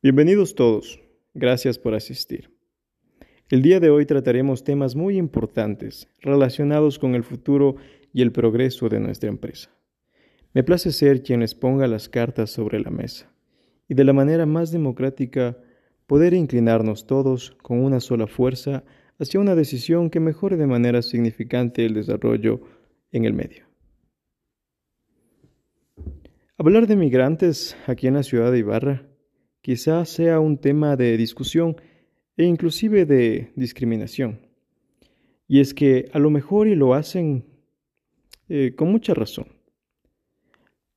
Bienvenidos todos. Gracias por asistir. El día de hoy trataremos temas muy importantes relacionados con el futuro y el progreso de nuestra empresa. Me place ser quien les ponga las cartas sobre la mesa y de la manera más democrática poder inclinarnos todos con una sola fuerza hacia una decisión que mejore de manera significante el desarrollo en el medio. Hablar de migrantes aquí en la ciudad de Ibarra quizás sea un tema de discusión e inclusive de discriminación. Y es que a lo mejor y lo hacen eh, con mucha razón.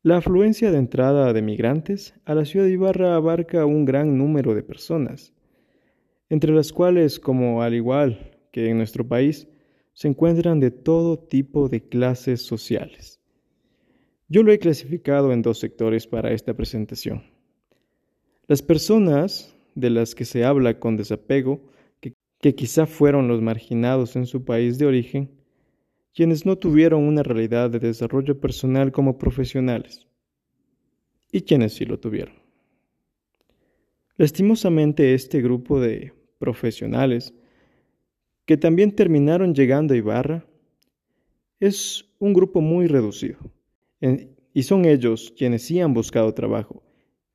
La afluencia de entrada de migrantes a la ciudad de Ibarra abarca un gran número de personas, entre las cuales, como al igual que en nuestro país, se encuentran de todo tipo de clases sociales. Yo lo he clasificado en dos sectores para esta presentación. Las personas de las que se habla con desapego, que, quizá fueron los marginados en su país de origen, quienes no tuvieron una realidad de desarrollo personal como profesionales, y quienes sí lo tuvieron. Lastimosamente este grupo de profesionales, que también terminaron llegando a Ibarra, es un grupo muy reducido, y son ellos quienes sí han buscado trabajo,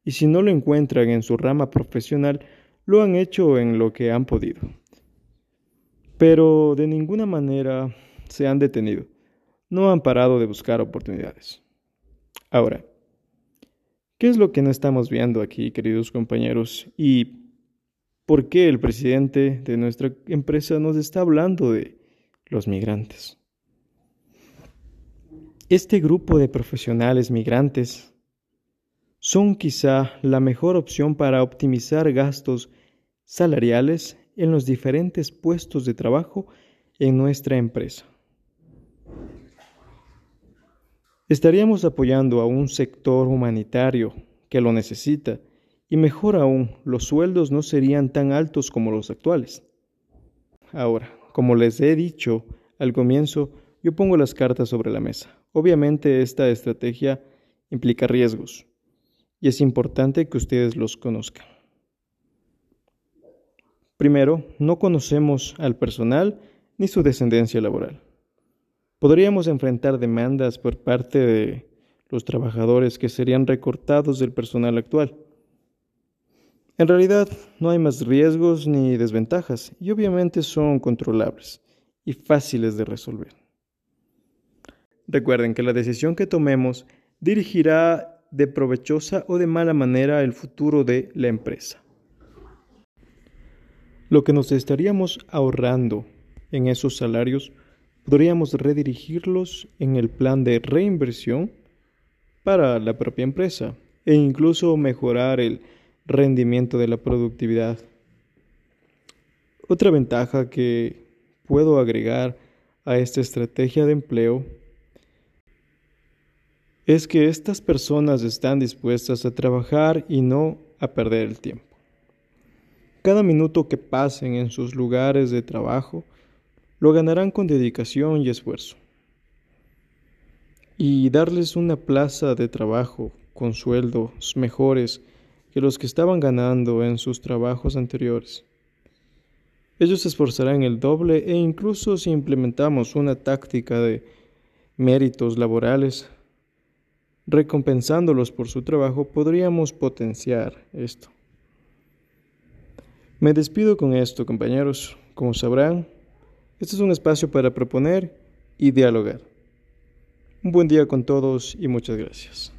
y si no lo encuentran en su rama profesional, lo han hecho en lo que han podido. Pero de ninguna manera se han detenido, no han parado de buscar oportunidades. Ahora, ¿qué es lo que no estamos viendo aquí, queridos compañeros? ¿Y por qué el presidente de nuestra empresa nos está hablando de los migrantes? Este grupo de profesionales migrantes son quizá la mejor opción para optimizar gastos salariales en los diferentes puestos de trabajo en nuestra empresa. Estaríamos apoyando a un sector humanitario que lo necesita y mejor aún, los sueldos no serían tan altos como los actuales. Ahora, como les he dicho al comienzo, yo pongo las cartas sobre la mesa. Obviamente esta estrategia implica riesgos y es importante que ustedes los conozcan. Primero, no conocemos al personal ni su descendencia laboral. Podríamos enfrentar demandas por parte de los trabajadores que serían recortados del personal actual. En realidad, no hay más riesgos ni desventajas y obviamente son controlables y fáciles de resolver. Recuerden que la decisión que tomemos dirigirá de provechosa o de mala manera el futuro de la empresa. Lo que nos estaríamos ahorrando en esos salarios podríamos redirigirlos en el plan de reinversión para la propia empresa e incluso mejorar el rendimiento de la productividad. Otra ventaja que puedo agregar a esta estrategia de empleo es que estas personas están dispuestas a trabajar y no a perder el tiempo. Cada minuto que pasen en sus lugares de trabajo lo ganarán con dedicación y esfuerzo. Y darles una plaza de trabajo con sueldos mejores que los que estaban ganando en sus trabajos anteriores. Ellos se esforzarán el doble e incluso si implementamos una táctica de méritos laborales, recompensándolos por su trabajo, podríamos potenciar esto. Me despido con esto, compañeros. Como sabrán, este es un espacio para proponer y dialogar. Un buen día con todos y muchas gracias.